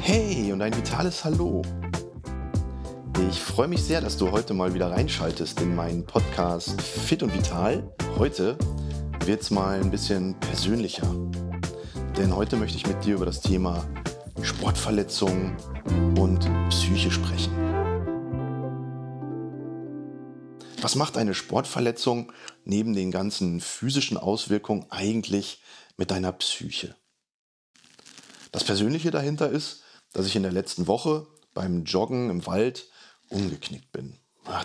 Hey und ein vitales Hallo. Ich freue mich sehr, dass du heute mal wieder reinschaltest in meinen Podcast Fit und Vital. Heute wird es mal ein bisschen persönlicher. Denn heute möchte ich mit dir über das Thema Sportverletzungen und Psyche sprechen. Was macht eine Sportverletzung neben den ganzen physischen Auswirkungen eigentlich mit deiner Psyche? Das Persönliche dahinter ist, dass ich in der letzten Woche beim Joggen im Wald umgeknickt bin.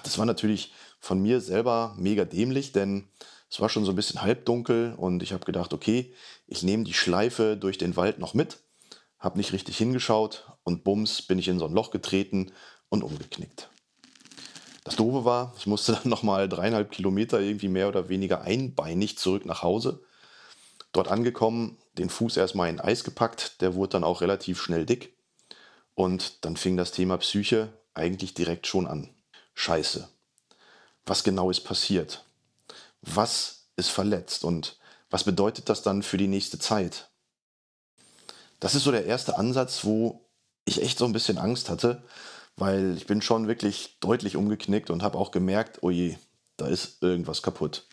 Das war natürlich von mir selber mega dämlich, denn es war schon so ein bisschen halbdunkel und ich habe gedacht, okay, ich nehme die Schleife durch den Wald noch mit, habe nicht richtig hingeschaut und bums bin ich in so ein Loch getreten und umgeknickt. Das Doofe war, ich musste dann nochmal dreieinhalb Kilometer irgendwie mehr oder weniger einbeinig zurück nach Hause. Dort angekommen, den Fuß erstmal in Eis gepackt, der wurde dann auch relativ schnell dick. Und dann fing das Thema Psyche eigentlich direkt schon an. Scheiße. Was genau ist passiert? Was ist verletzt und was bedeutet das dann für die nächste Zeit? Das ist so der erste Ansatz, wo ich echt so ein bisschen Angst hatte, weil ich bin schon wirklich deutlich umgeknickt und habe auch gemerkt, oh je, da ist irgendwas kaputt.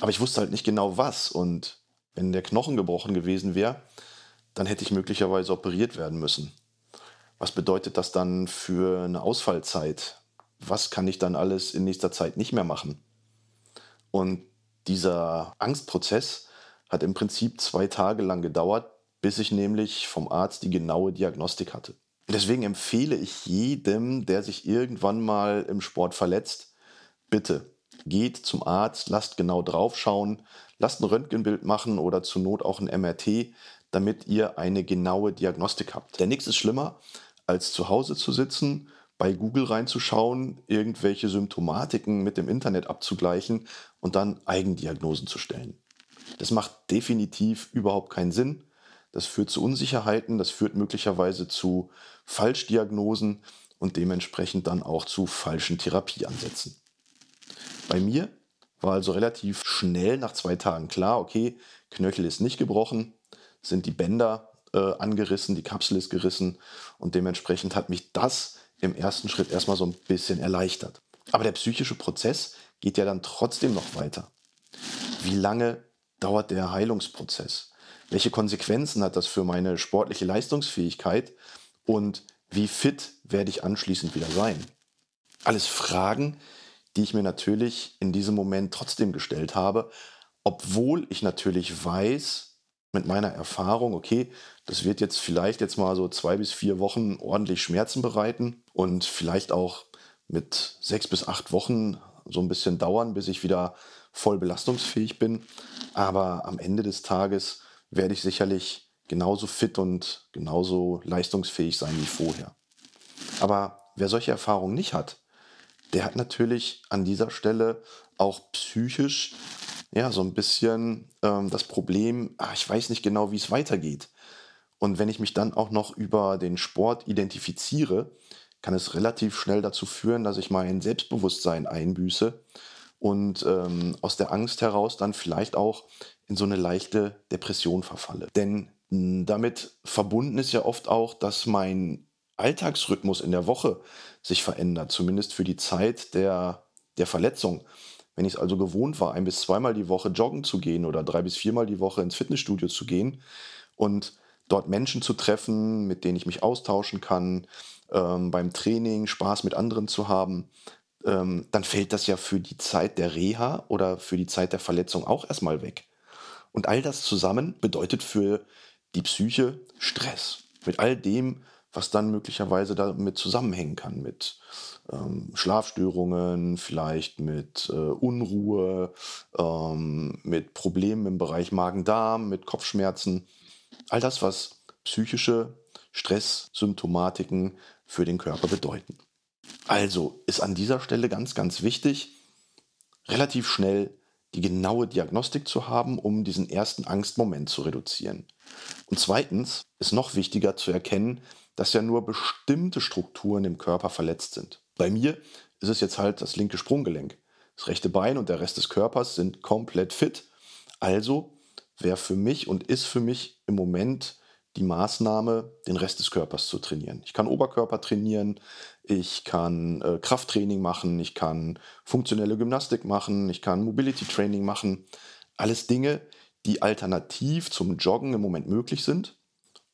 Aber ich wusste halt nicht genau was und wenn der Knochen gebrochen gewesen wäre, dann hätte ich möglicherweise operiert werden müssen. Was bedeutet das dann für eine Ausfallzeit? Was kann ich dann alles in nächster Zeit nicht mehr machen? Und dieser Angstprozess hat im Prinzip zwei Tage lang gedauert, bis ich nämlich vom Arzt die genaue Diagnostik hatte. Deswegen empfehle ich jedem, der sich irgendwann mal im Sport verletzt, bitte geht zum Arzt, lasst genau drauf schauen, lasst ein Röntgenbild machen oder zur Not auch ein MRT, damit ihr eine genaue Diagnostik habt. Denn nichts ist schlimmer, als zu Hause zu sitzen, bei Google reinzuschauen, irgendwelche Symptomatiken mit dem Internet abzugleichen und dann Eigendiagnosen zu stellen. Das macht definitiv überhaupt keinen Sinn. Das führt zu Unsicherheiten, das führt möglicherweise zu Falschdiagnosen und dementsprechend dann auch zu falschen Therapieansätzen. Bei mir war also relativ schnell nach zwei Tagen klar, okay, Knöchel ist nicht gebrochen, sind die Bänder äh, angerissen, die Kapsel ist gerissen und dementsprechend hat mich das im ersten Schritt erstmal so ein bisschen erleichtert. Aber der psychische Prozess geht ja dann trotzdem noch weiter. Wie lange dauert der Heilungsprozess? Welche Konsequenzen hat das für meine sportliche Leistungsfähigkeit? Und wie fit werde ich anschließend wieder sein? Alles Fragen, die ich mir natürlich in diesem Moment trotzdem gestellt habe, obwohl ich natürlich weiß, mit meiner Erfahrung, okay, das wird jetzt vielleicht jetzt mal so zwei bis vier Wochen ordentlich Schmerzen bereiten und vielleicht auch mit sechs bis acht Wochen so ein bisschen dauern, bis ich wieder voll belastungsfähig bin. Aber am Ende des Tages werde ich sicherlich genauso fit und genauso leistungsfähig sein wie vorher. Aber wer solche Erfahrungen nicht hat, der hat natürlich an dieser Stelle auch psychisch ja, so ein bisschen ähm, das Problem, ach, ich weiß nicht genau, wie es weitergeht. Und wenn ich mich dann auch noch über den Sport identifiziere, kann es relativ schnell dazu führen, dass ich mein Selbstbewusstsein einbüße und ähm, aus der Angst heraus dann vielleicht auch in so eine leichte Depression verfalle. Denn hm, damit verbunden ist ja oft auch, dass mein Alltagsrhythmus in der Woche sich verändert, zumindest für die Zeit der, der Verletzung. Wenn ich es also gewohnt war, ein bis zweimal die Woche joggen zu gehen oder drei bis viermal die Woche ins Fitnessstudio zu gehen und dort Menschen zu treffen, mit denen ich mich austauschen kann, ähm, beim Training Spaß mit anderen zu haben, ähm, dann fällt das ja für die Zeit der Reha oder für die Zeit der Verletzung auch erstmal weg. Und all das zusammen bedeutet für die Psyche Stress. Mit all dem, was dann möglicherweise damit zusammenhängen kann, mit ähm, Schlafstörungen, vielleicht mit äh, Unruhe, ähm, mit Problemen im Bereich Magen-Darm, mit Kopfschmerzen. All das, was psychische Stresssymptomatiken für den Körper bedeuten. Also ist an dieser Stelle ganz, ganz wichtig, relativ schnell die genaue Diagnostik zu haben, um diesen ersten Angstmoment zu reduzieren. Und zweitens ist noch wichtiger zu erkennen, dass ja nur bestimmte Strukturen im Körper verletzt sind. Bei mir ist es jetzt halt das linke Sprunggelenk. Das rechte Bein und der Rest des Körpers sind komplett fit. Also wäre für mich und ist für mich im Moment die Maßnahme, den Rest des Körpers zu trainieren. Ich kann Oberkörper trainieren, ich kann äh, Krafttraining machen, ich kann funktionelle Gymnastik machen, ich kann Mobility Training machen. Alles Dinge, die alternativ zum Joggen im Moment möglich sind.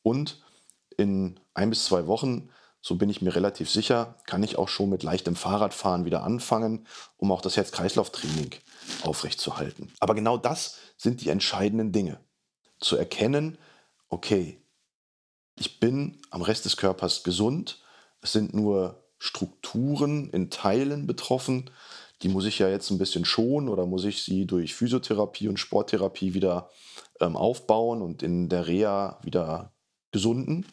Und in ein bis zwei Wochen, so bin ich mir relativ sicher, kann ich auch schon mit leichtem Fahrradfahren wieder anfangen, um auch das Herz-Kreislauf-Training aufrechtzuerhalten. Aber genau das sind die entscheidenden Dinge. Zu erkennen, okay, ich bin am Rest des Körpers gesund, es sind nur Strukturen in Teilen betroffen, die muss ich ja jetzt ein bisschen schonen oder muss ich sie durch Physiotherapie und Sporttherapie wieder ähm, aufbauen und in der Reha wieder gesunden.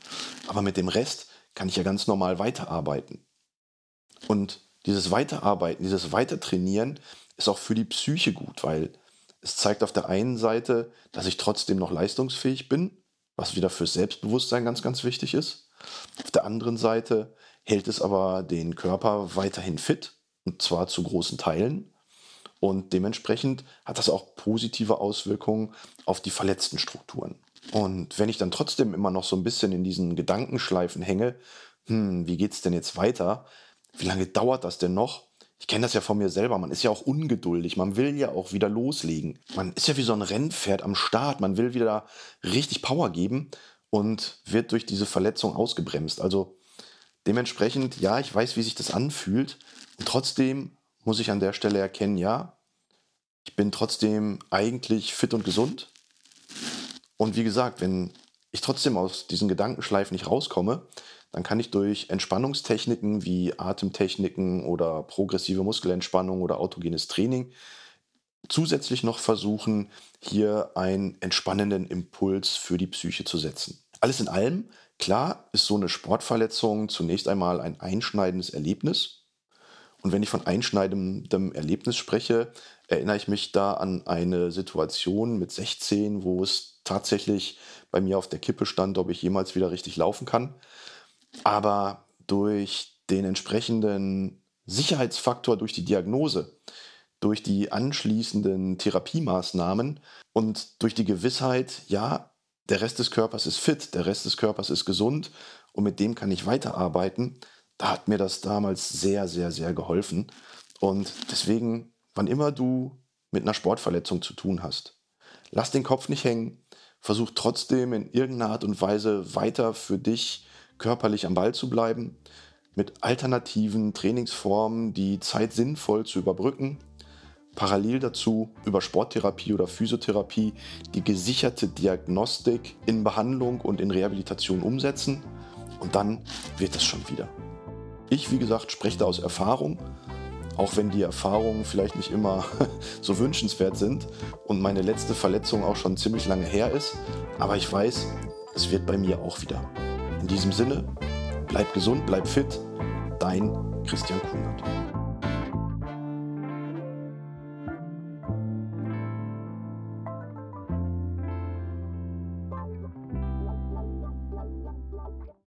Aber mit dem Rest kann ich ja ganz normal weiterarbeiten. Und dieses Weiterarbeiten, dieses Weitertrainieren ist auch für die Psyche gut, weil es zeigt auf der einen Seite, dass ich trotzdem noch leistungsfähig bin, was wieder fürs Selbstbewusstsein ganz, ganz wichtig ist. Auf der anderen Seite hält es aber den Körper weiterhin fit, und zwar zu großen Teilen. Und dementsprechend hat das auch positive Auswirkungen auf die verletzten Strukturen. Und wenn ich dann trotzdem immer noch so ein bisschen in diesen Gedankenschleifen hänge, hm, wie es denn jetzt weiter? Wie lange dauert das denn noch? Ich kenne das ja von mir selber, man ist ja auch ungeduldig, man will ja auch wieder loslegen. Man ist ja wie so ein Rennpferd am Start, man will wieder richtig Power geben und wird durch diese Verletzung ausgebremst. Also dementsprechend, ja, ich weiß, wie sich das anfühlt und trotzdem muss ich an der Stelle erkennen, ja, ich bin trotzdem eigentlich fit und gesund. Und wie gesagt, wenn ich trotzdem aus diesen Gedankenschleifen nicht rauskomme, dann kann ich durch Entspannungstechniken wie Atemtechniken oder progressive Muskelentspannung oder autogenes Training zusätzlich noch versuchen, hier einen entspannenden Impuls für die Psyche zu setzen. Alles in allem, klar, ist so eine Sportverletzung zunächst einmal ein einschneidendes Erlebnis. Und wenn ich von einschneidendem Erlebnis spreche, erinnere ich mich da an eine Situation mit 16, wo es tatsächlich bei mir auf der Kippe stand, ob ich jemals wieder richtig laufen kann. Aber durch den entsprechenden Sicherheitsfaktor, durch die Diagnose, durch die anschließenden Therapiemaßnahmen und durch die Gewissheit, ja, der Rest des Körpers ist fit, der Rest des Körpers ist gesund und mit dem kann ich weiterarbeiten, da hat mir das damals sehr, sehr, sehr geholfen. Und deswegen, wann immer du mit einer Sportverletzung zu tun hast, lass den Kopf nicht hängen, versuch trotzdem in irgendeiner Art und Weise weiter für dich körperlich am Ball zu bleiben, mit alternativen Trainingsformen die Zeit sinnvoll zu überbrücken, parallel dazu über Sporttherapie oder Physiotherapie die gesicherte Diagnostik in Behandlung und in Rehabilitation umsetzen und dann wird es schon wieder. Ich, wie gesagt, spreche da aus Erfahrung, auch wenn die Erfahrungen vielleicht nicht immer so wünschenswert sind und meine letzte Verletzung auch schon ziemlich lange her ist, aber ich weiß, es wird bei mir auch wieder. In diesem Sinne, bleib gesund, bleib fit, dein Christian Kunert.